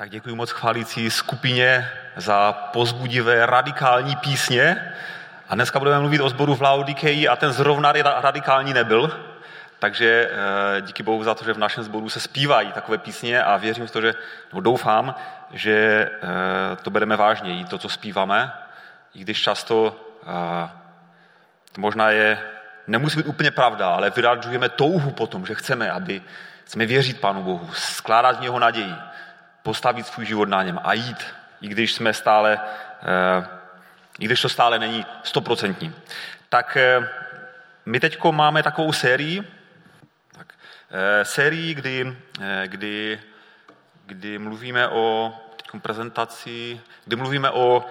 Tak děkuji moc chválící skupině za pozbudivé radikální písně. A dneska budeme mluvit o sboru v Laodikeji a ten zrovna radikální nebyl. Takže eh, díky Bohu za to, že v našem sboru se zpívají takové písně a věřím v to, že, nebo doufám, že eh, to bereme vážněji, to, co zpíváme, i když často eh, to možná je, nemusí být úplně pravda, ale vyradžujeme touhu potom, že chceme, aby chceme věřit Pánu Bohu, skládat v něho naději, postavit svůj život na něm a jít, i když jsme stále, eh, i když to stále není stoprocentní. Tak eh, my teď máme takovou sérii, tak, eh, sérii, kdy, kdy, kdy mluvíme o prezentaci, kdy mluvíme o,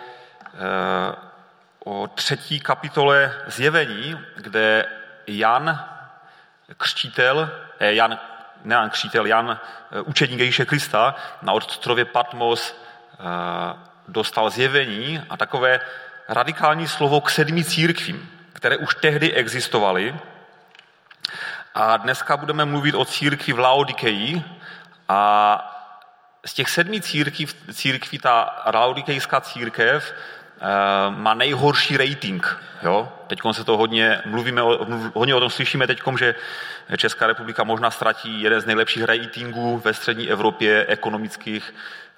o třetí kapitole zjevení, kde Jan křtítel, Jan ne Jan Křítel, Jan, eh, učedník Ježíše Krista, na ostrově Patmos eh, dostal zjevení a takové radikální slovo k sedmi církvím, které už tehdy existovaly. A dneska budeme mluvit o církvi v Laodikeji a z těch sedmi církví, církví ta laodikejská církev má nejhorší rating. Jo? Teď se to hodně, mluvíme o, hodně o tom slyšíme teď, že Česká republika možná ztratí jeden z nejlepších ratingů ve střední Evropě ekonomických,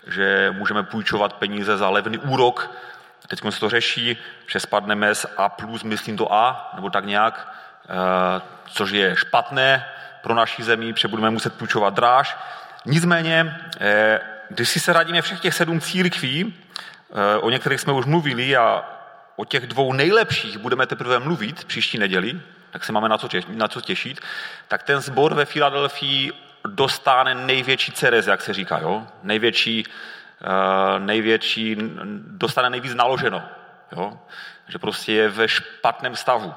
že můžeme půjčovat peníze za levný úrok. Teď se to řeší, že spadneme z A+, myslím do A, nebo tak nějak, eh, což je špatné pro naší zemi, protože budeme muset půjčovat dráž. Nicméně, eh, když si se radíme všech těch sedm církví, eh, o některých jsme už mluvili a o těch dvou nejlepších budeme teprve mluvit příští neděli, tak se máme na co, těšit, na co těšit, tak ten sbor ve Filadelfii dostane největší ceres, jak se říká, jo? Největší, uh, největší, dostane nejvíc naloženo, jo? Že prostě je ve špatném stavu.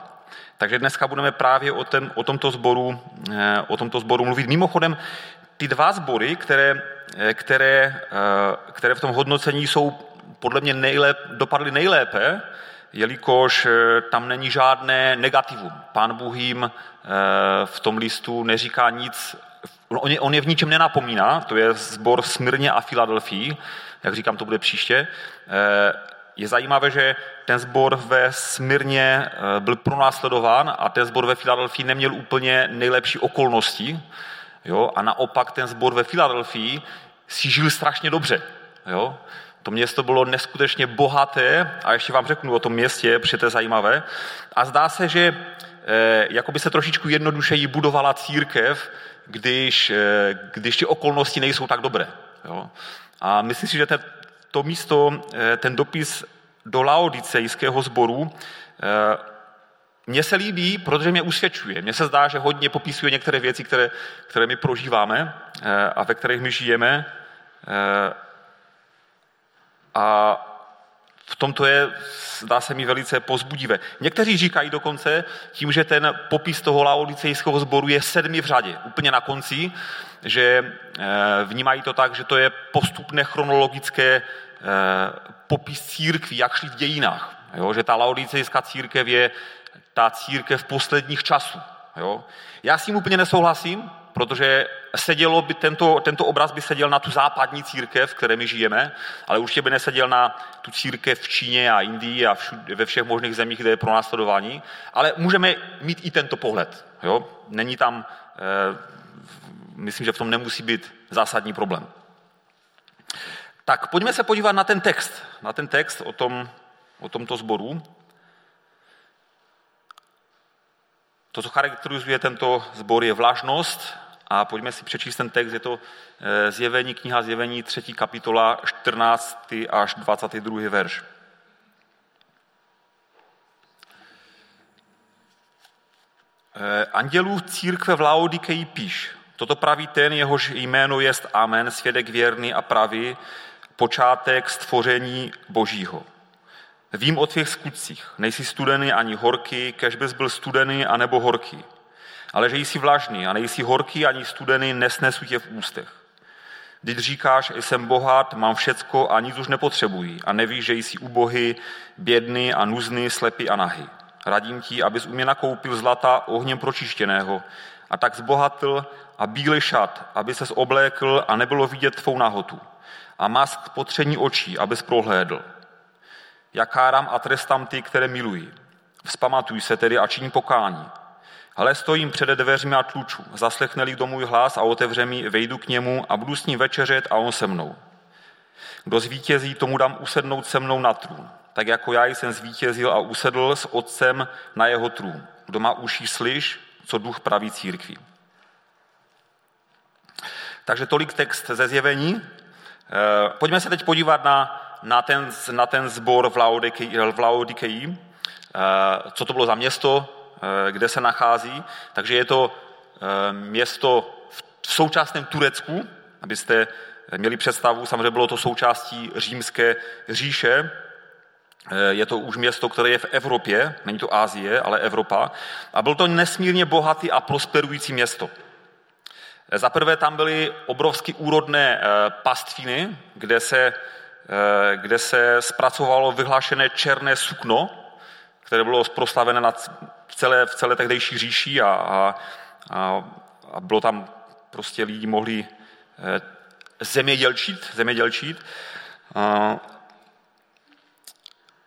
Takže dneska budeme právě o, ten, o, tomto sboru, uh, o tomto sboru mluvit. Mimochodem, ty dva sbory, které, eh, které, které v tom hodnocení jsou podle mě nejlép, dopadly nejlépe, jelikož eh, tam není žádné negativum. Pán Bůh jim eh, v tom listu neříká nic, on je, on je v ničem nenapomíná, to je zbor Smyrně a Filadelfii, jak říkám, to bude příště. Eh, je zajímavé, že ten sbor ve Smyrně byl pronásledován a ten sbor ve Filadelfii neměl úplně nejlepší okolnosti. Jo? A naopak ten sbor ve Filadelfii si žil strašně dobře. Jo? To město bylo neskutečně bohaté a ještě vám řeknu o tom městě, protože to je zajímavé. A zdá se, že eh, jako by se trošičku jednodušeji budovala církev, když, eh, když ty okolnosti nejsou tak dobré. Jo? A myslím si, že ten, to místo, eh, ten dopis do laodicejského sboru, mně se líbí, protože mě usvědčuje. Mně se zdá, že hodně popisuje některé věci, které, které my prožíváme a ve kterých my žijeme. A v tomto je, zdá se mi, velice pozbudivé. Někteří říkají dokonce, tím, že ten popis toho laodicejského sboru je sedmi v řadě, úplně na konci, že eh, vnímají to tak, že to je postupné chronologické eh, popis církví, jak šli v dějinách. Jo? Že ta laodicejská církev je ta církev posledních časů. Jo? Já s tím úplně nesouhlasím, protože sedělo by tento, tento obraz by seděl na tu západní církev, v které my žijeme, ale určitě by neseděl na tu církev v Číně a Indii a všud, ve všech možných zemích, kde je pro následování, ale můžeme mít i tento pohled. Jo? Není tam, eh, myslím, že v tom nemusí být zásadní problém. Tak pojďme se podívat na ten text, na ten text o, tom, o tomto sboru. To, co charakterizuje tento sbor, je vlažnost, a pojďme si přečíst ten text, je to eh, zjevení, kniha zjevení, třetí kapitola, 14. až 22. verš. Eh, Andělů církve v Laodikeji píš, toto praví ten, jehož jméno jest Amen, svědek věrný a pravý, počátek stvoření Božího. Vím o tvých skutcích, nejsi studený ani horký, kež bys byl studený anebo horký ale že jsi vlažný a nejsi horký ani studený, nesnesu tě v ústech. Když říkáš, jsem bohat, mám všecko a nic už nepotřebuji a nevíš, že jsi ubohý, bědný a nuzný, slepý a nahý. Radím ti, abys u mě nakoupil zlata ohněm pročištěného a tak zbohatl a bílý šat, aby ses oblékl a nebylo vidět tvou nahotu a mask potření očí, abys prohlédl. Já kárám a trestám ty, které miluji. Vzpamatuj se tedy a činí pokání. Ale stojím před dveřmi a tluču. Zaslechne kdo můj hlas a otevře mi, vejdu k němu a budu s ním večeřet a on se mnou. Kdo zvítězí, tomu dám usednout se mnou na trůn. Tak jako já jsem zvítězil a usedl s otcem na jeho trůn. Kdo má uší, slyš, co duch praví církví. Takže tolik text ze zjevení. Eh, pojďme se teď podívat na, na, ten, na ten zbor v Laodikeji. Eh, co to bylo za město, eh, kde se nachází. Takže je to město v současném Turecku, abyste měli představu, samozřejmě bylo to součástí římské říše, je to už město, které je v Evropě, není to Ázie, ale Evropa. A bylo to nesmírně bohatý a prosperující město. Za prvé tam byly obrovsky úrodné eh, pastviny, kde se, eh, kde se zpracovalo vyhlášené černé sukno, které bylo proslavené na celé, v celé tehdejší říši a, a, a bylo tam prostě lidi mohli eh, zemědělčit, zemědělčit.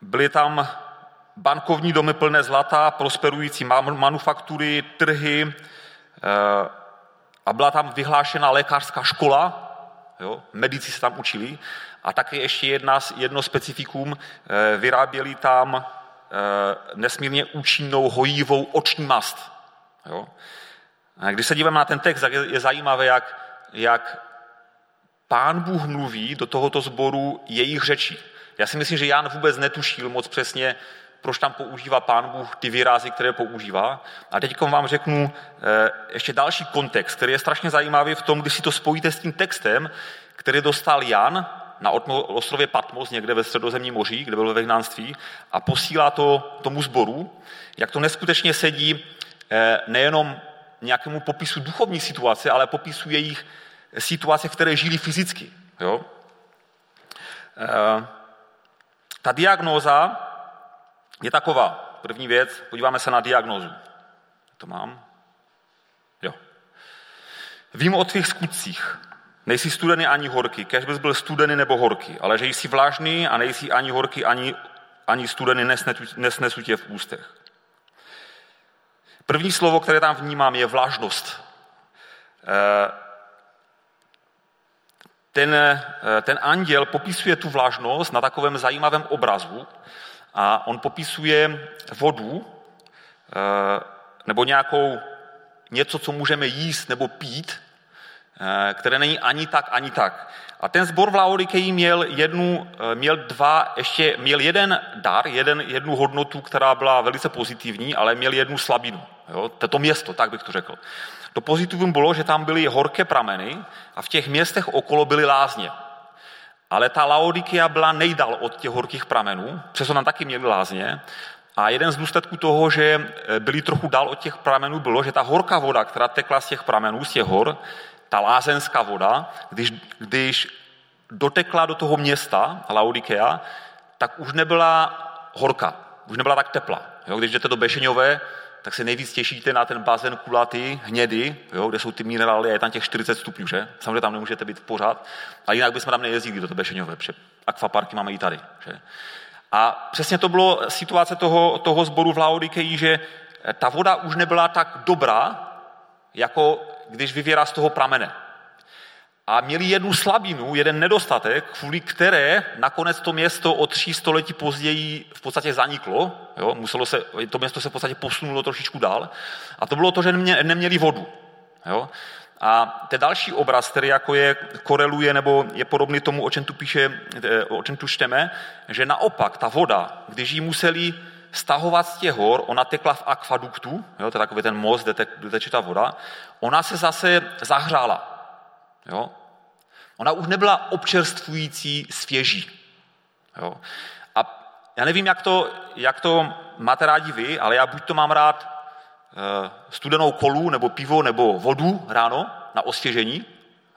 Byly tam bankovní domy plné zlata, prosperující manufaktury, trhy, a byla tam vyhlášena lékařská škola, jo, medici se tam učili, a také ještě jedna, jedno specifikum, eh, vyráběli tam eh, nesmírně účinnou hojivou oční mast. Jo. A když se díváme na ten text, tak je, je zajímavé, jak, jak pán Bůh mluví do tohoto sboru jejich řečí. Já si myslím, že Jan vůbec netušil moc přesně, proč tam používá pán Bůh ty výrazy, které používá. A teď vám řeknu eh, ještě další kontext, který je strašně zajímavý v tom, když si to spojíte s tím textem, který dostal Jan na ostrově Patmos, někde ve středozemním moří, kde byl ve vyhnanství, a posílá to tomu sboru, jak to neskutečně sedí eh, nejenom nějakému popisu duchovní situace, ale popisu jejich situace, v které žili fyzicky. Jo? Eh, ta diagnóza je taková. První věc, podíváme se na diagnozu. To mám? Jo. Vím o tvých skutcích. Nejsi studený ani horký, kež bys byl studený nebo horký, ale že jsi vlažný a nejsi ani horký, ani, ani studený, nesnesu tě v ústech. První slovo, které tam vnímám, je vlažnost. Eh, ten, eh, ten anděl popisuje tu vlažnost na takovém zajímavém obrazu, a on popisuje vodu eh, nebo nějakou něco, co můžeme jíst nebo pít, eh, které není ani tak, ani tak. A ten zbor v Laodikeji měl, jednu, eh, měl dva, ještě měl jeden dar, jeden, jednu hodnotu, která byla velice pozitivní, ale měl jednu slabinu. Jo? To město, tak bych to řekl. To pozitivum bylo, že tam byly horké prameny a v těch městech okolo byly lázně. Ale ta Laodikia byla nejdal od těch horkých pramenů, přesto tam taky měli lázně. A jeden z důsledků toho, že byli trochu dál od těch pramenů, bylo, že ta horká voda, která tekla z těch pramenů, z těch hor, ta lázenská voda, když, když dotekla do toho města, Laodikea, tak už nebyla horká, už nebyla tak tepla. Jo, když jdete do Bešeňové, tak se nejvíc těšíte na ten bazén kulatý, hnědý, jo, kde jsou ty minerály a je tam těch 40 stupňů, že? Samozřejmě tam nemůžete být pořád, ale jinak bychom tam nejezdili do Bešeňové, protože akvaparky máme i tady. Že? A přesně to bylo situace toho, toho sboru v Laodikeji, že ta voda už nebyla tak dobrá, jako když vyvěrá z toho pramene a měli jednu slabinu, jeden nedostatek, kvůli které nakonec to město o tři století později v podstatě zaniklo. Jo? Muselo se, to město se v podstatě posunulo trošičku dál. A to bylo to, že neměli vodu. Jo? A ten další obraz, který jako je koreluje nebo je podobný tomu, o čem tu píše, eh, o čem tu čteme, že naopak ta voda, když ji museli stahovat z těch hor, ona tekla v akvaduktu, jo, to je takový ten most, kde, teče ta voda, ona se zase zahřála. Jo? Ona už nebyla občerstvující svěží. Jo? A já nevím, jak to, jak to máte rádi vy, ale já buď to mám rád e, studenou kolu, nebo pivo, nebo vodu ráno na osvěžení,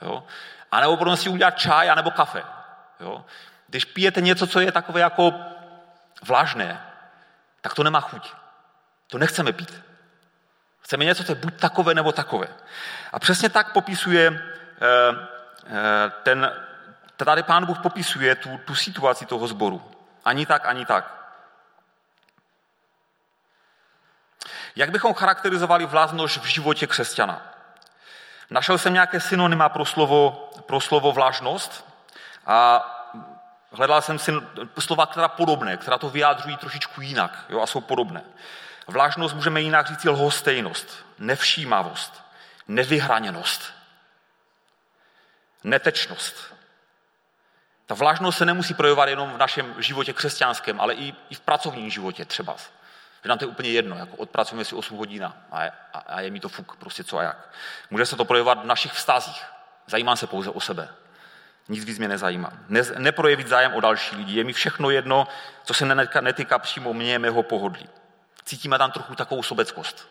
jo? a nebo potom si udělat čaj, nebo kafe. Jo? Když pijete něco, co je takové jako vlažné, tak to nemá chuť. To nechceme pít. Chceme něco, co je buď takové, nebo takové. A přesně tak popisuje Eh, eh, ten, tady pán Bůh popisuje tu, tu situaci toho sboru. Ani tak, ani tak. Jak bychom charakterizovali vláznož v životě křesťana? Našel jsem nějaké synonyma pro slovo, pro slovo vlažnost a hledal jsem si slova, která podobné, která to vyjádřují trošičku jinak jo, a jsou podobné. Vlažnost můžeme jinak říct lhostejnost, nevšímavost, nevyhraněnost, netečnost. Ta vlažnost se nemusí projevovat jenom v našem životě křesťanském, ale i, i v pracovním životě třeba. Že nám to je úplně jedno, jako odpracujeme si 8 hodin a je, a, a je mi to fuk, prostě co a jak. Může se to projevovat v našich vztazích. Zajímám se pouze o sebe. Nic víc mě nezajímá. Ne, neprojevit zájem o další lidi. Je mi všechno jedno, co se netýká, netýká přímo mě, mého pohodlí. Cítíme tam trochu takovou sobeckost.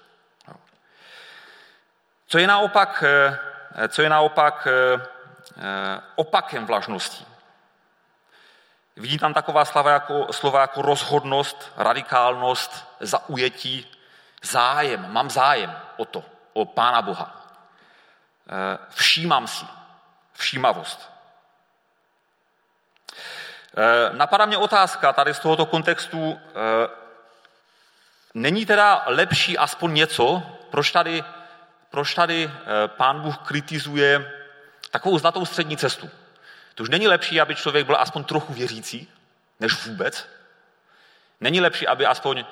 Co je naopak, eh, co je naopak eh, opakem vlažnosti? Vidí tam taková slova jako, slova jako rozhodnost, radikálnost, zaujetí, zájem. Mám zájem o to, o Pána Boha. Eh, všímám si, všímavost. Eh, napadá mě otázka tady z tohoto kontextu, eh, není teda lepší aspoň něco, proč tady, proč tady pán Bůh kritizuje takovou zlatou střední cestu? To už není lepší, aby člověk byl aspoň trochu věřící, než vůbec. Není lepší, aby aspoň, eh,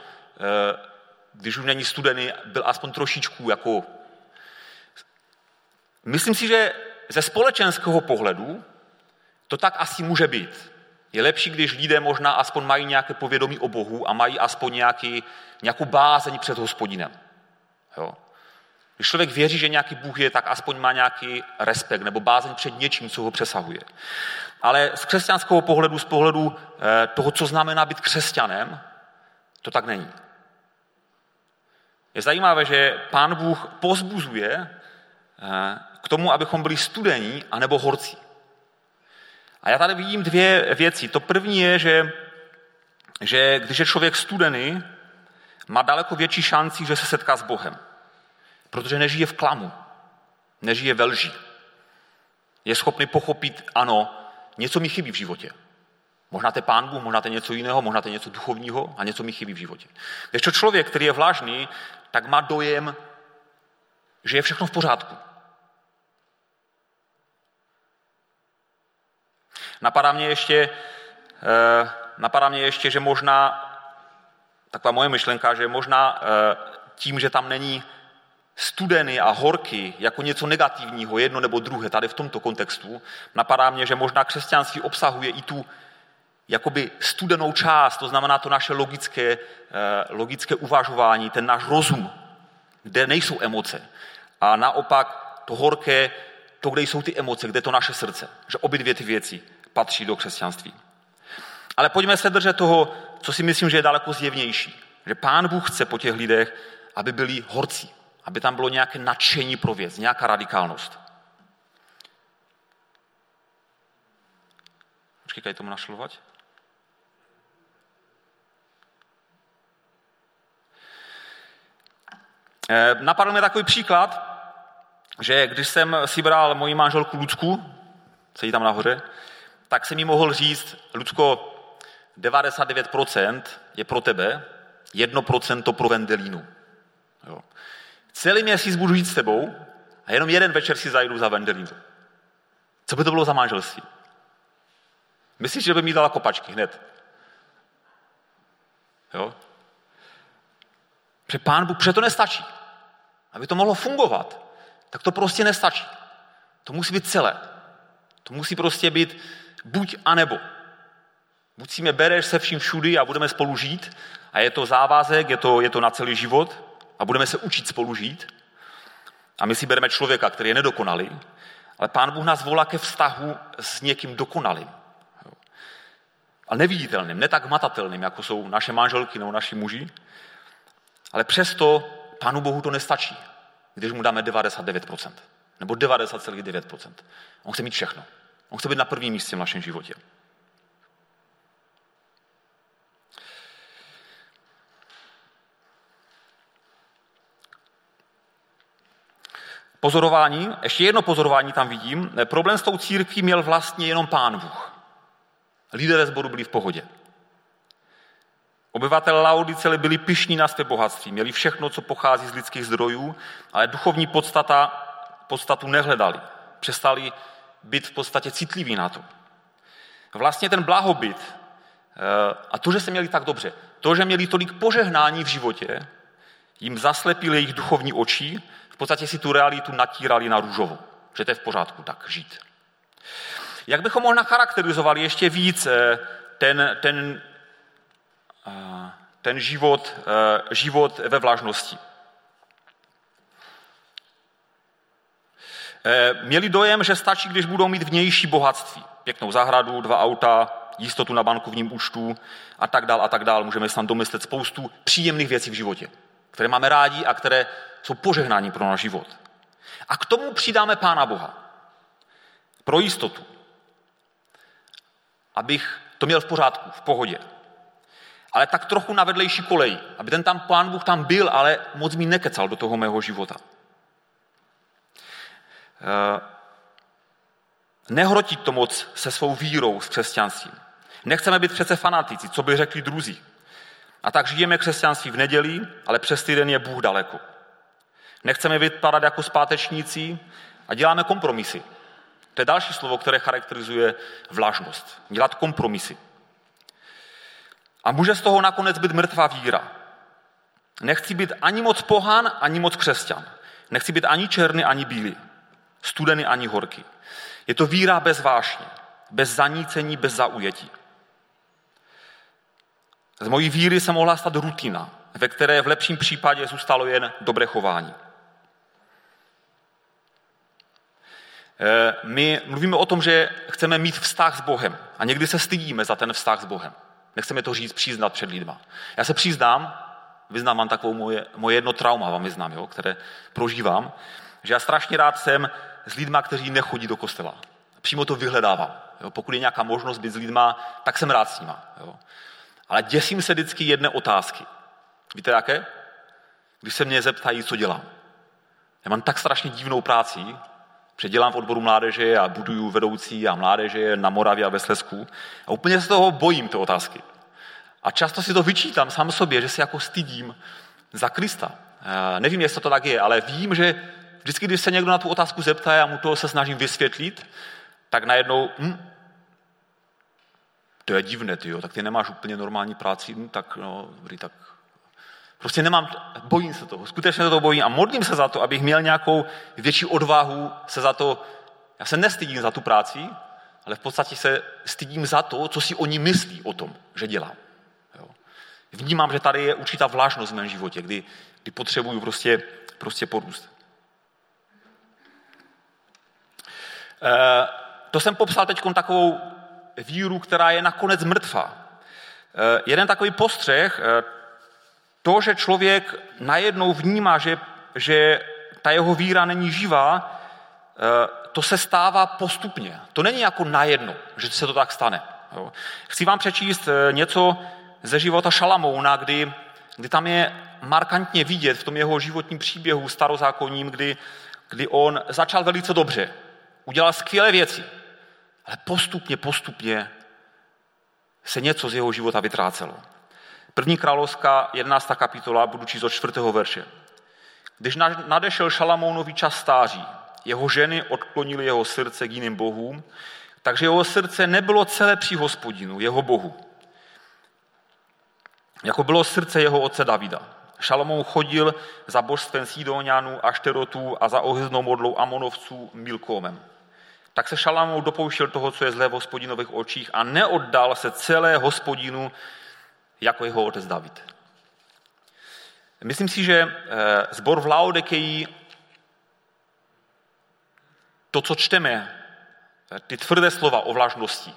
když už není studený, byl aspoň trošičku jako... Myslím si, že ze společenského pohledu to tak asi může být. Je lepší, když lidé možná aspoň mají nějaké povědomí o Bohu a mají aspoň nějaký, nějakou bázeň před hospodinem. Jo. Když člověk věří, že nějaký Bůh je, tak aspoň má nějaký respekt nebo bázeň před něčím, co ho přesahuje. Ale z křesťanského pohledu, z pohledu eh, toho, co znamená být křesťanem, to tak není. Je zajímavé, že pán Bůh pozbuzuje eh, k tomu, abychom byli studení anebo horci. A já tady vidím dvě věci. To první je, že, že když je člověk studený, má daleko větší šanci, že se setká s Bohem. Protože nežije v klamu, nežije ve lži. Je schopný pochopit, ano, něco mi chybí v životě. Možná to je pán Bůh, možná to je něco jiného, možná to je něco duchovního a něco mi chybí v životě. Když to člověk, který je vlažný, tak má dojem, že je všechno v pořádku. Napadá mě ještě, eh, napadá mě ještě že možná, taková moje myšlenka, že možná eh, tím, že tam není studený a horký jako něco negativního, jedno nebo druhé, tady v tomto kontextu, napadá mě, že možná křesťanství obsahuje i tu jakoby studenou část, to znamená to naše logické, eh, logické uvažování, ten náš rozum, kde nejsou emoce. A naopak to horké, to, kde jsou ty emoce, kde je to naše srdce. Že obě dvě ty věci patří do křesťanství. Ale pojďme se držet toho, co si myslím, že je daleko zjevnější. Že pán Bůh chce po těch lidech, aby byli horcí, aby tam bylo nějaké nadšení pro věc, nějaká radikálnost. Počkej, tomu našlovat. Eh, napadl mi takový příklad, že když jsem si bral moji manželku Lucku, sedí tam nahoře, tak jsem jí mohl říct, Lucko, 99% je pro tebe, 1% pro Vendelínu. Jo. Celý měsíc budu žít s tebou a jenom jeden večer si zajdu za Vendelínu. Co by to bylo za manželství? Myslíš, že by mi dala kopačky hned? Jo? Protože pán Bůh, protože to nestačí. Aby to mohlo fungovat, tak to prostě nestačí. To musí být celé. To musí prostě být buď a nebo. Buď si mě bereš se vším všudy a budeme spolu žít a je to závazek, je to, je to na celý život a budeme se učit spolu žít. A my si bereme člověka, který je nedokonalý, ale Pán Bůh nás volá ke vztahu s někým dokonalým. A neviditelným, ne tak matatelným, jako jsou naše manželky nebo naši muži, ale přesto Pánu Bohu to nestačí, když mu dáme 99%. Nebo 90,9%. On chce mít všechno. On chce být na prvním místě v našem životě. Pozorování, ještě jedno pozorování tam vidím. Problém s tou církví měl vlastně jenom pán Bůh. Lidé ve sboru byli v pohodě. Obyvatelé Laodice byli pišní na své bohatství, měli všechno, co pochází z lidských zdrojů, ale duchovní podstata, podstatu nehledali. Přestali být v podstatě citliví na to. Vlastně ten blahobyt eh, a to, že se měli tak dobře, to, že měli tolik požehnání v životě, jim zaslepil jejich duchovní oči, podstatě si tu realitu natírali na růžovo, že to je v pořádku tak žít. Jak bychom možná charakterizovali ještě víc eh, ten, ten, eh, ten život, život ve vlažnosti? Měli dojem, že stačí, když budou mít vnější bohatství pěknou zahradu, dva auta, jistotu na bankovním účtu a tak dál a tak dál. Můžeme si tam domyslet spoustu příjemných věcí v životě, které máme rádi a které jsou požehnání pro náš život. A k tomu přidáme Pána Boha. Pro jistotu. Abych to měl v pořádku, v pohodě. Ale tak trochu na vedlejší koleji. Aby ten tam Pán Bůh tam byl, ale moc mi nekecal do toho mého života. Eh, Nehrotit to moc se svou vírou, s křesťanstvím. Nechceme být přece fanatici, co by řekli druzí. A tak žijeme křesťanství v neděli, ale přes týden je Bůh daleko. Nechceme vypadat jako zpátečníci a děláme kompromisy. To je další slovo, které charakterizuje vlažnost. Dělat kompromisy. A může z toho nakonec být mrtvá víra. Nechci být ani moc pohán, ani moc křesťan. Nechci být ani černý, ani bílý. Studený, ani horký. Je to víra bez vášně, bez zanícení, bez zaujetí. Z mojí víry se mohla stát rutina, ve které v lepším případě zůstalo jen dobré chování. My mluvíme o tom, že chceme mít vztah s Bohem a někdy se stydíme za ten vztah s Bohem. Nechceme to říct, přiznat před lidma. Já se přiznám, vyznám vám takovou moje, moje jedno trauma, vám vyznám, jo, které prožívám, že já strašně rád jsem s lidma, kteří nechodí do kostela. Přímo to vyhledávám. Jo? Pokud je nějaká možnost být s lidma, tak jsem rád s nima. Jo? Ale děsím se vždycky jedné otázky. Víte jaké? Když se mě zeptají, co dělám. Já mám tak strašně divnou práci, Předělám v odboru mládeže a buduju vedoucí a mládeže na Moravě a ve Slesku. A úplně se toho bojím, ty otázky. A často si to vyčítám sám sobě, že se jako stydím za Krista. E, nevím, jestli to tak je, ale vím, že Vždycky, když se někdo na tu otázku zeptá, já mu to se snažím vysvětlit, tak najednou, hm, to je divné, ty jo, tak ty nemáš úplně normální práci, hm, tak no, dobrý, tak Prostě nemám, bojím se toho, skutečně se toho bojím a modlím se za to, abych měl nějakou větší odvahu se za to, já se nestydím za tu práci, ale v podstatě se stydím za to, co si oni myslí o tom, že dělám. Jo. Vnímám, že tady je určitá vlážnost v mém životě, kdy, kdy potřebuju prostě, prostě porůst. Eh, to jsem popsal teď takovou víru, která je nakonec mrtvá. Eh, jeden takový postřeh, eh, to, že člověk najednou vnímá, že, že ta jeho víra není živá, to se stává postupně. To není jako najednou, že se to tak stane. Chci vám přečíst něco ze života Šalamouna, kdy, kdy tam je markantně vidět v tom jeho životním příběhu starozákonním, kdy, kdy on začal velice dobře udělal skvělé věci, ale postupně, postupně se něco z jeho života vytrácelo. První královská 11. kapitola, budu číst od čtvrtého verše. Když nadešel Šalamounovi čas stáří, jeho ženy odklonily jeho srdce k jiným bohům, takže jeho srdce nebylo celé při hospodinu, jeho bohu. Jako bylo srdce jeho otce Davida. Šalomou chodil za božstvem Sidonianů, Ašterotů a za ohyznou modlou Amonovců Milkomem tak se Šalamou dopouštěl toho, co je zlé v hospodinových očích a neoddal se celé hospodinu jako jeho otec David. Myslím si, že eh, zbor v Laodekeji, to, co čteme, eh, ty tvrdé slova o vlažnosti,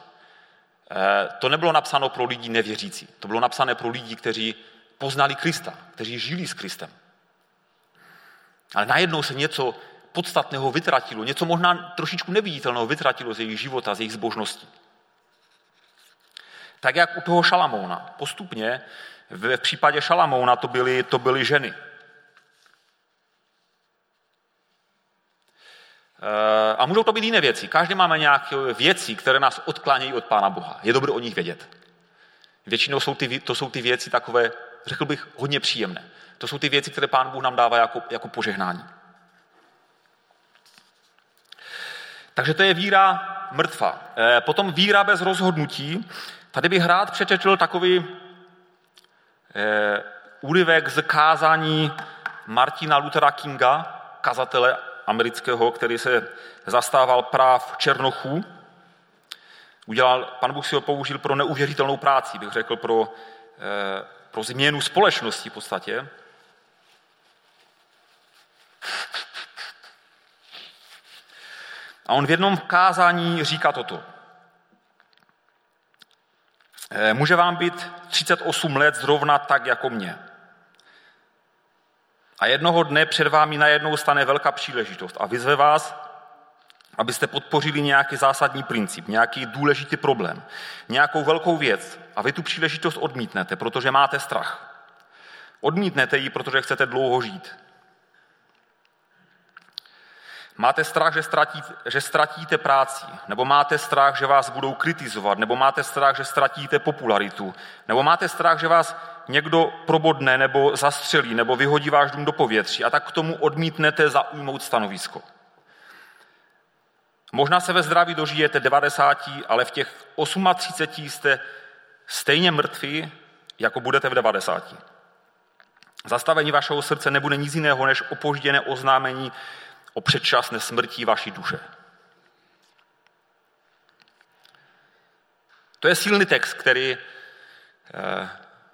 eh, to nebylo napsáno pro lidi nevěřící. To bylo napsané pro lidi, kteří poznali Krista, kteří žili s Kristem. Ale najednou se něco podstatného vytratilo, něco možná trošičku neviditelného vytratilo z jejich života, z jejich zbožností. Tak jak u toho Šalamouna. Postupně v případě Šalamouna to byly, to byly ženy. Eh, a můžou to být jiné věci. Každý máme nějaké věci, které nás odklánějí od Pána Boha. Je dobré o nich vědět. Většinou jsou ty, to jsou ty věci takové, řekl bych, hodně příjemné. To jsou ty věci, které Pán Bůh nám dává jako, jako požehnání. Takže to je víra mrtva. Eh, potom víra bez rozhodnutí. Tady bych rád přečetl takový eh, úryvek z kázání Martina Luthera Kinga, kazatele amerického, který se zastával práv Černochů. Udělal, pan Bůh si ho použil pro neuvěřitelnou práci, bych řekl, pro, eh, pro změnu společnosti v podstatě. A on v jednom kázání říká toto. Eh, může vám být 38 let zrovna tak jako mě. A jednoho dne před vámi najednou stane velká příležitost a vyzve vás, abyste podpořili nějaký zásadní princip, nějaký důležitý problém, nějakou velkou věc a vy tu příležitost odmítnete, protože máte strach. Odmítnete ji, protože chcete dlouho žít. Máte strach, že ztratíte, že ztratíte práci, nebo máte strach, že vás budou kritizovat, nebo máte strach, že ztratíte popularitu, nebo máte strach, že vás někdo probodne nebo zastřelí, nebo vyhodí váš dům do povětří a tak k tomu odmítnete zaujmout stanovisko. Možná se ve zdraví dožijete 90, ale v těch 38 jste stejně mrtví, jako budete v 90. Zastavení vašeho srdce nebude nic jiného než opožděné oznámení o předčasné smrti vaší duše. To je silný text, který, eh,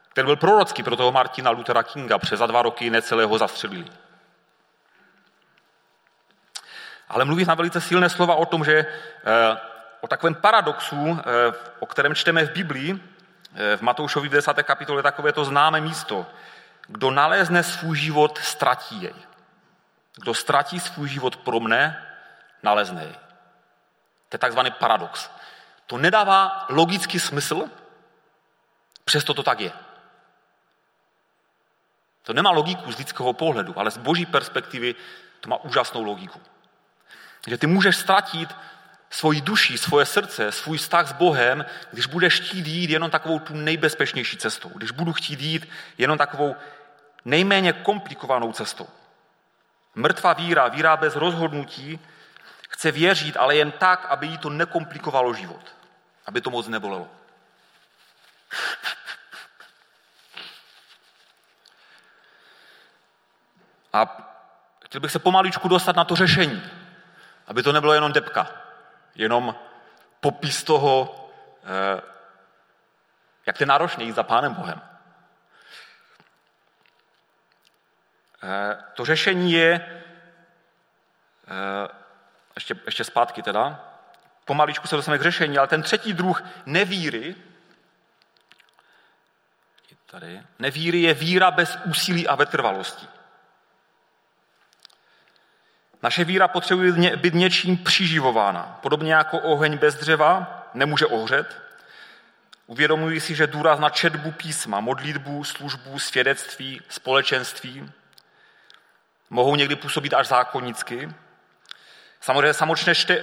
který byl prorocký pro toho Martina Luthera Kinga. Přes za dva roky necelého zastřelili. Ale mluví na velice silné slova o tom, že eh, o takovém paradoxu, eh, o kterém čteme v Biblii, v Matoušovi v 10. kapitole takové to známé místo. Kdo nalezne svůj život, ztratí jej. Kdo ztratí svůj život pro mne, nalezne jej. To je takzvaný paradox. To nedává logický smysl, přesto to tak je. To nemá logiku z lidského pohledu, ale z boží perspektivy to má úžasnou logiku. Že ty můžeš ztratit svoji duši, svoje srdce, svůj vztah s Bohem, když budeš chtít jít jenom takovou tu nejbezpečnější cestou. Když budu chtít jít jenom takovou nejméně komplikovanou cestou. Mrtvá víra, víra bez rozhodnutí, chce věřit, ale jen tak, aby jí to nekomplikovalo život. Aby to moc nebolelo. A chtěl bych se pomaličku dostat na to řešení, aby to nebylo jenom depka, jenom popis toho, eh, jak je náročný jít za Pánem Bohem. To řešení je, eh, ještě, ještě zpátky teda, pomaličku se dostaneme k řešení, ale ten třetí druh nevíry, tady, nevíry je víra bez úsilí a vytrvalosti. Naše víra potřebuje být něčím přiživována. Podobně jako oheň bez dřeva nemůže ohřet. Uvědomuji si, že důraz na četbu písma, modlitbu, službu, svědectví, společenství mohou někdy působit až zákonicky. Samozřejmě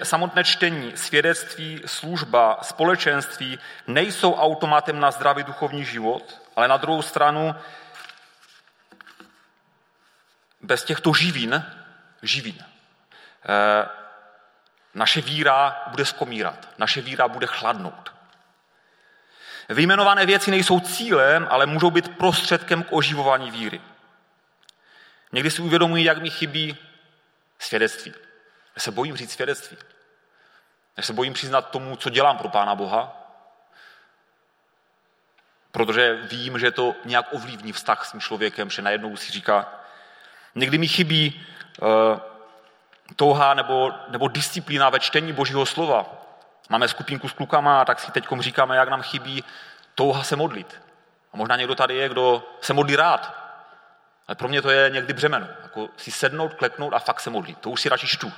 samotné čtení, svědectví, služba, společenství nejsou automatem na zdravý duchovní život, ale na druhou stranu bez těchto živin, živin, eh, naše víra bude skomírat, naše víra bude chladnout. Vyjmenované věci nejsou cílem, ale můžou být prostředkem k oživování víry. Někdy si uvědomuji, jak mi chybí svědectví. Já se bojím říct svědectví. Já se bojím přiznat tomu, co dělám pro Pána Boha, protože vím, že to nějak ovlivní vztah s tím člověkem, že najednou si říká, někdy mi chybí uh, touha nebo, nebo disciplína ve čtení Božího slova. Máme skupinku s klukama a tak si teď říkáme, jak nám chybí touha se modlit. A možná někdo tady je, kdo se modlí rád, ale pro mě to je někdy břemeno. Jako si sednout, kleknout a fakt se modlit. To už si radši čtu.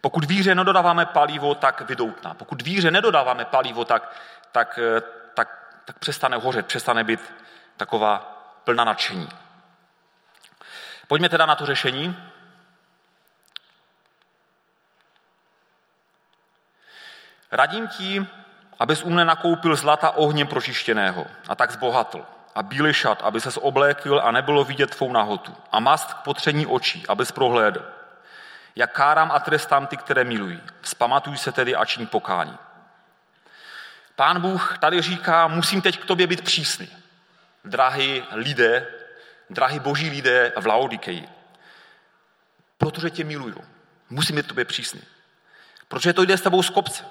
Pokud víře nedodáváme palivo, tak vydoutná. Pokud víře nedodáváme palivo, tak, tak, eh, tak, tak přestane hořet, přestane být taková plná nadšení. Pojďme teda na to řešení. Radím ti, abys u mne nakoupil zlata ohněm pročištěného a tak zbohatl a bílý šat, aby ses oblékl a nebylo vidět tvou nahotu a mast k potření očí, abys prohlédl. Jak kárám a trestám ty, které milují. Vzpamatuj se tedy a čiň pokání. Pán Bůh tady říká, musím teď k tobě být přísný. Drahý lidé, drahý boží lidé v Laodikeji. Protože tě miluju. Musím být k tobě přísný. Protože to jde s tebou z kopce.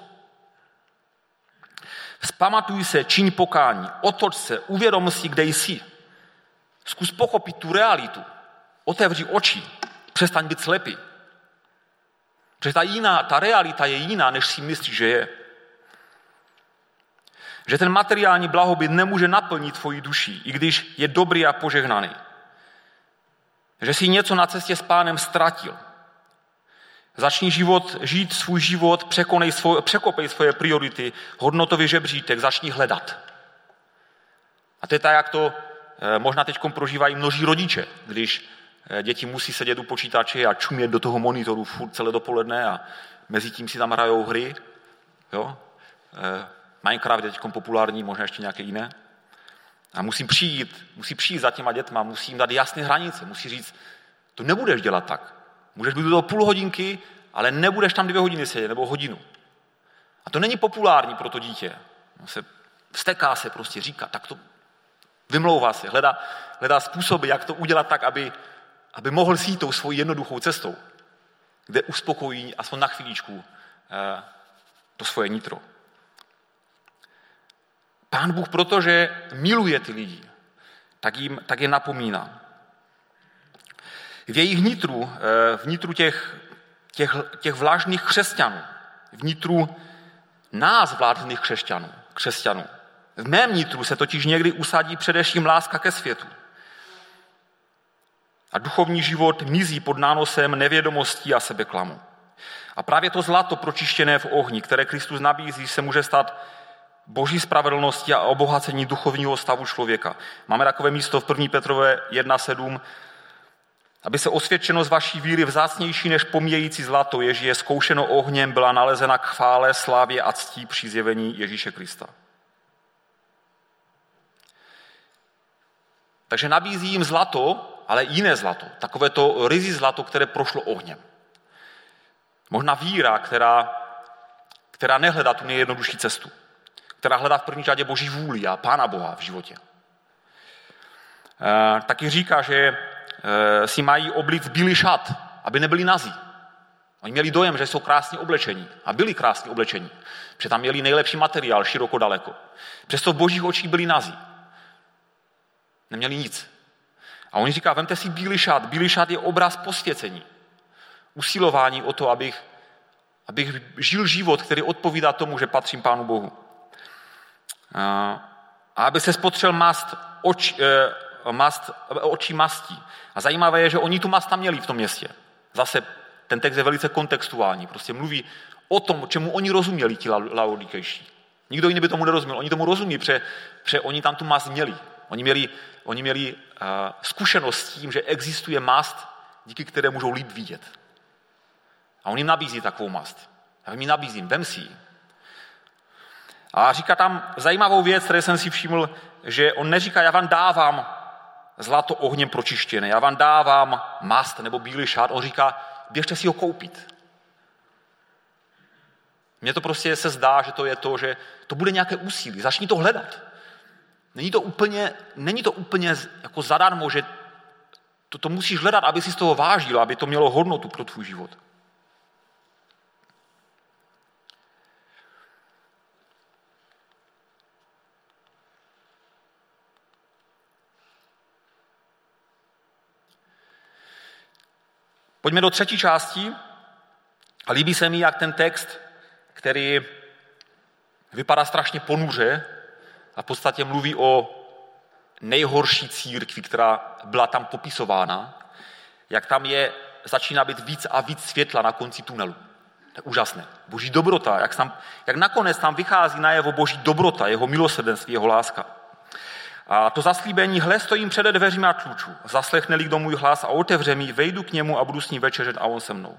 Vzpamatuj se, čiň pokání, otoč se, uvědom si, kde jsi. Zkus pochopit tu realitu. Otevři oči, přestaň být slepý. Protože ta, jiná, ta realita je jiná, než si myslíš, že je. Že ten materiální blahobyt nemůže naplnit tvoji duši, i když je dobrý a požehnaný. Že jsi něco na cestě s pánem ztratil. Začni život, žít svůj život, překonej svoj, překopej svoje priority, hodnotový žebřítek, začni hledat. A to je tak, jak to eh, možná teď prožívají množí rodiče, když eh, děti musí sedět u počítače a čumět do toho monitoru furt celé dopoledne a mezi tím si tam hrajou hry. Jo? Eh, Minecraft je teď populární, možná ještě nějaké jiné. A musím přijít, musí přijít za těma dětma, musím dát jasné hranice, musí říct, to nebudeš dělat tak. Můžeš být do toho půl hodinky, ale nebudeš tam dvě hodiny sedět, nebo hodinu. A to není populární pro to dítě. On se vsteká se prostě, říká, tak to vymlouvá se, hledá, hledá způsoby, jak to udělat tak, aby, aby mohl si tou svojí jednoduchou cestou, kde uspokojí aspoň na chvíličku eh, to svoje nitro. Pán Bůh, protože miluje ty lidi, tak, jim, tak je napomíná. V jejich vnitru, eh, vnitru těch, těch, těch vlážných křesťanů, vnitru nás vlážných křesťanů, křesťanů. V mém vnitru se totiž někdy usadí především láska ke světu. A duchovní život mizí pod nánosem nevědomostí a sebeklamu. A právě to zlato pročištěné v ohni, které Kristus nabízí, se může stát boží spravedlnosti a obohacení duchovního stavu člověka. Máme takové místo v 1. Petrové 1.7. Aby se osvědčenost vaší víry vzácnější než pomíjející zlato, jež je zkoušeno ohněm, byla nalezena k chvále, slávě a ctí při zjevení Ježíše Krista. Takže nabízí jim zlato, ale jiné zlato. Takové to rizí zlato, které prošlo ohněm. Možná víra, která, která nehledá tu nejjednodušší cestu která hledá v první řadě Boží vůli a Pána Boha v životě. E, taky říká, že si mají oblic bílý šat, aby nebyli nazí. Oni měli dojem, že jsou krásně oblečení a byli krásně oblečení, protože tam měli nejlepší materiál široko daleko. Přesto v božích očích byli nazí. Neměli nic. A oni říká, vemte si bílý šat. Bílý šat je obraz posvěcení. Usilování o to, abych, abych žil život, který odpovídá tomu, že patřím Pánu Bohu. A aby se spotřel mast, oč, eh, mast, očí mastí. A zajímavé je, že oni tu mast tam měli v tom městě. Zase ten text je velice kontextuální. Prostě mluví o tom, čemu oni rozuměli, ti laodikejší. Nikdo jiný by tomu nerozuměl. Oni tomu rozumí, protože, protože oni tam tu mast měli. Oni měli, oni měli uh, zkušenost s tím, že existuje mast, díky které můžou líp vidět. A on jim nabízí takovou mast. Já jim ji nabízím, vem si ji. A říká tam zajímavou věc, které jsem si všiml, že on neříká, já vám dávám zlato ohněm pročištěné, já vám dávám mast nebo bílý šát, on říká, běžte si ho koupit. Mně to prostě se zdá, že to je to, že to bude nějaké úsilí, začni to hledat. Není to úplně, není to úplně jako zadarmo, že to, to musíš hledat, aby si z toho vážil, aby to mělo hodnotu pro tvůj život. Pojďme do třetí části. A líbí se mi, jak ten text, který vypadá strašně ponuře a v podstatě mluví o nejhorší církvi, která byla tam popisována, jak tam je, začíná být víc a víc světla na konci tunelu. To je úžasné. Boží dobrota, jak, tam, jak nakonec tam vychází najevo boží dobrota, jeho milosrdenství, jeho láska. A to zaslíbení, hle, stojím dveřmi a tluču. Zaslechne-li kdo můj hlas a otevře mi, vejdu k němu a budu s ním večeřet a on se mnou.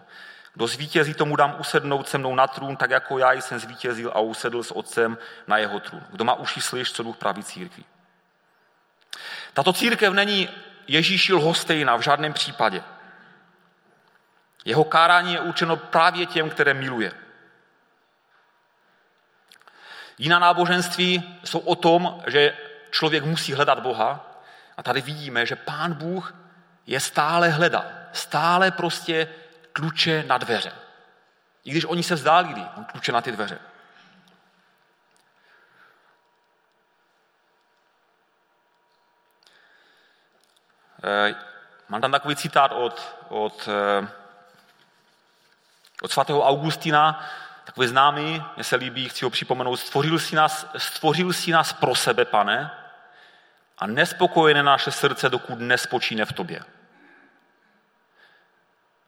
Kdo zvítězí, tomu dám usednout se mnou na trůn, tak jako já jsem zvítězil a usedl s otcem na jeho trůn. Kdo má uši slyš, co duch praví církví. Tato církev není Ježíši lhostejná v žádném případě. Jeho kárání je určeno právě těm, které miluje. Jiná náboženství jsou o tom, že člověk musí hledat Boha a tady vidíme, že Pán Bůh je stále hledá. Stále prostě tluče na dveře. I když oni se vzdálili, on tluče na ty dveře. Eh, mám tam takový citát od, od, eh, od svatého Augustina, takový známý, mně se líbí, chci ho připomenout, stvořil si nás, stvořil si nás pro sebe, pane, a nespokojené naše srdce, dokud nespočíne v tobě.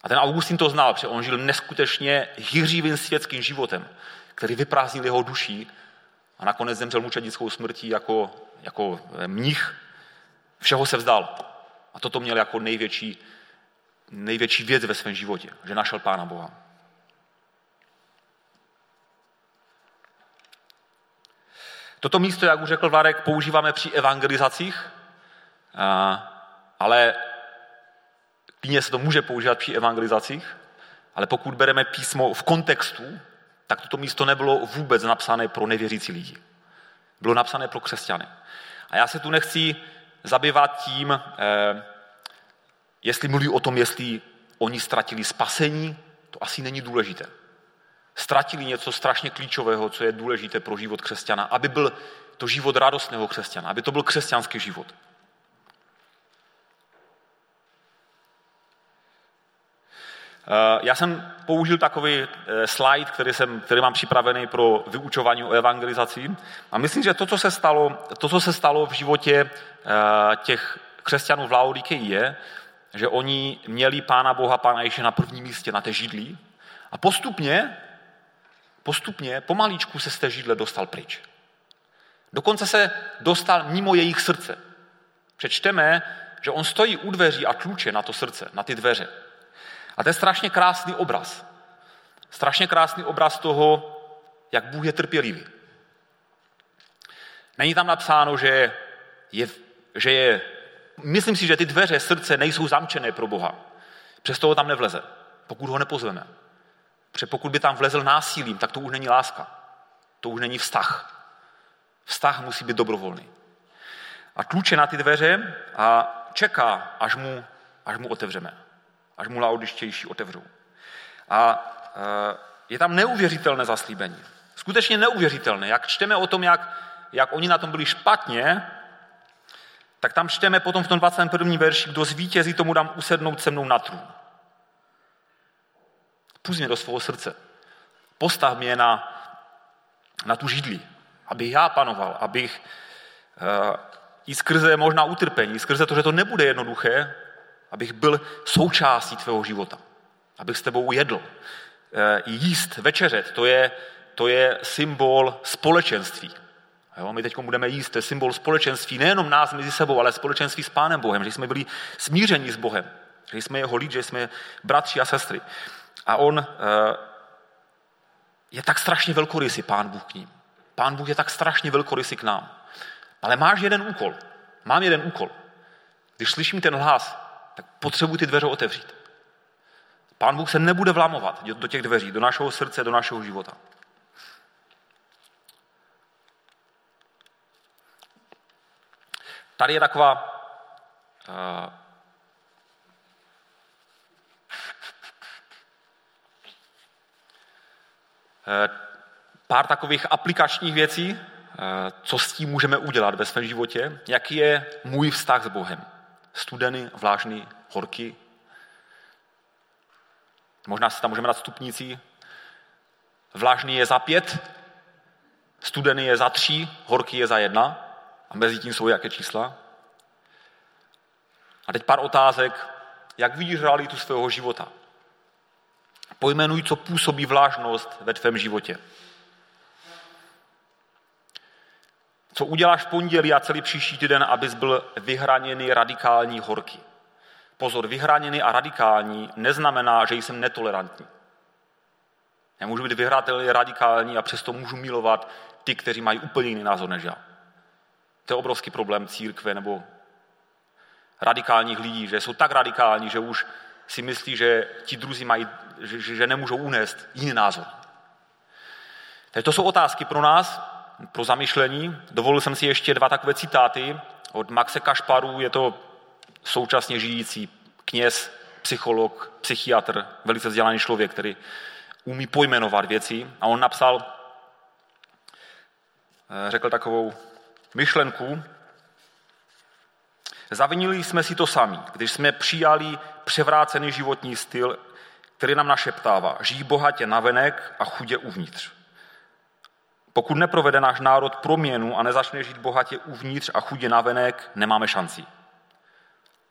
A ten Augustin to znal, protože on žil neskutečně hyřivým světským životem, který vyprázdnil jeho duší a nakonec zemřel mučednickou smrtí jako, jako mnich. Všeho se vzdal. A toto měl jako největší, největší věc ve svém životě, že našel Pána Boha. Toto místo, jak už řekl Vladek, používáme při evangelizacích, ale klidně se to může používat při evangelizacích, ale pokud bereme písmo v kontextu, tak toto místo nebylo vůbec napsané pro nevěřící lidi. Bylo napsané pro křesťany. A já se tu nechci zabývat tím, eh, jestli mluví o tom, jestli oni ztratili spasení, to asi není důležité. Ztratili něco strašně klíčového, co je důležité pro život křesťana, aby byl to život radostného křesťana, aby to byl křesťanský život. Eh, já jsem použil takový eh, slide, který, jsem, který mám připravený pro vyučování o evangelizaci. A myslím, že to, co se stalo, to, co se stalo v životě eh, těch křesťanů v Laodikei je, že oni měli Pána Boha, Pána Ježíše na prvním místě, na té židli. A postupně, postupně, pomalíčku se z té židle dostal pryč. Dokonce se dostal mimo jejich srdce. Přečteme, že on stojí u dveří a tluče na to srdce, na ty dveře. A to je strašně krásný obraz. Strašně krásný obraz toho, jak Bůh je trpělivý. Není tam napsáno, že je, že je myslím si, že ty dveře srdce nejsou zamčené pro Boha. Přesto ho tam nevleze, pokud ho nepozveme. Protože pokud by tam vlezl násilím, tak to už není láska. To už není vztah. Vztah musí být dobrovolný. A tluče na ty dveře a čeká, až mu, až mu otevřeme až mu laodištější otevřou. A e, je tam neuvěřitelné zaslíbení. Skutečně neuvěřitelné. Jak čteme o tom, jak, jak oni na tom byli špatně, tak tam čteme potom v tom 21. verši, kdo zvítězí, tomu dám usednout se mnou na trůn. Půjď mě do svého srdce. Postav mě na, na tu židli, abych já panoval, abych uh, i skrze možná utrpení, skrze to, že to nebude jednoduché, abych byl součástí tvého života, abych s tebou jedl. E, jíst, večeřet, to je, to je symbol společenství. Jo, my teď budeme jíst, to je symbol společenství, nejenom nás mezi sebou, ale společenství s Pánem Bohem, že jsme byli smíření s Bohem, že jsme jeho lid, že jsme bratři a sestry. A on e, je tak strašně velkorysý, Pán Bůh k ním. Pán Bůh je tak strašně velkorysý k nám. Ale máš jeden úkol. Mám jeden úkol. Když slyším ten hlas, tak potřebuji ty dveře otevřít. Pán Bůh se nebude vlamovat do těch dveří, do našeho srdce, do našeho života. Tady je taková uh, pár takových aplikačních věcí, co s tím můžeme udělat ve svém životě, jaký je můj vztah s Bohem studený, vlážný, horký. Možná si tam můžeme dát stupnici. Vlážný je za pět, studený je za tři, horký je za jedna. A mezi tím jsou jaké čísla. A teď pár otázek. Jak vidíš realitu svého života? Pojmenuj, co působí vlážnost ve tvém životě. co uděláš v pondělí a celý příští týden, abys byl vyhraněný radikální horky. Pozor, vyhraněný a radikální neznamená, že jsem netolerantní. Já můžu být vyhratelný, radikální a přesto můžu milovat ty, kteří mají úplně jiný názor než já. To je obrovský problém církve nebo radikálních lidí, že jsou tak radikální, že už si myslí, že ti druzí mají, že, že nemůžou unést jiný názor. Takže to jsou otázky pro nás, pro zamyšlení. Dovolil jsem si ještě dva takové citáty od Maxe Kašparu, je to současně žijící kněz, psycholog, psychiatr, velice vzdělaný člověk, který umí pojmenovat věci. A on napsal, eh, řekl takovou myšlenku, Zavinili jsme si to sami, když jsme přijali převrácený životní styl, který nám našeptává, žijí bohatě navenek a chudě uvnitř. Pokud neprovede náš národ proměnu a nezačne žít bohatě uvnitř a chudě navenek, nemáme šanci.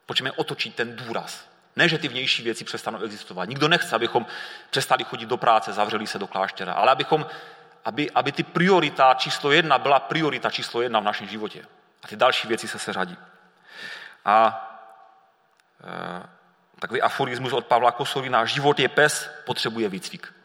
Pojďme otočit ten důraz. Ne, že ty vnější věci přestanou existovat. Nikdo nechce, abychom přestali chodit do práce, zavřeli se do kláštera, ale abychom, aby, aby ty priorita číslo jedna byla priorita číslo jedna v našem životě. A ty další věci se seřadí. A e, takový aforismus od Pavla Kosolina, život je pes, potřebuje výcvik.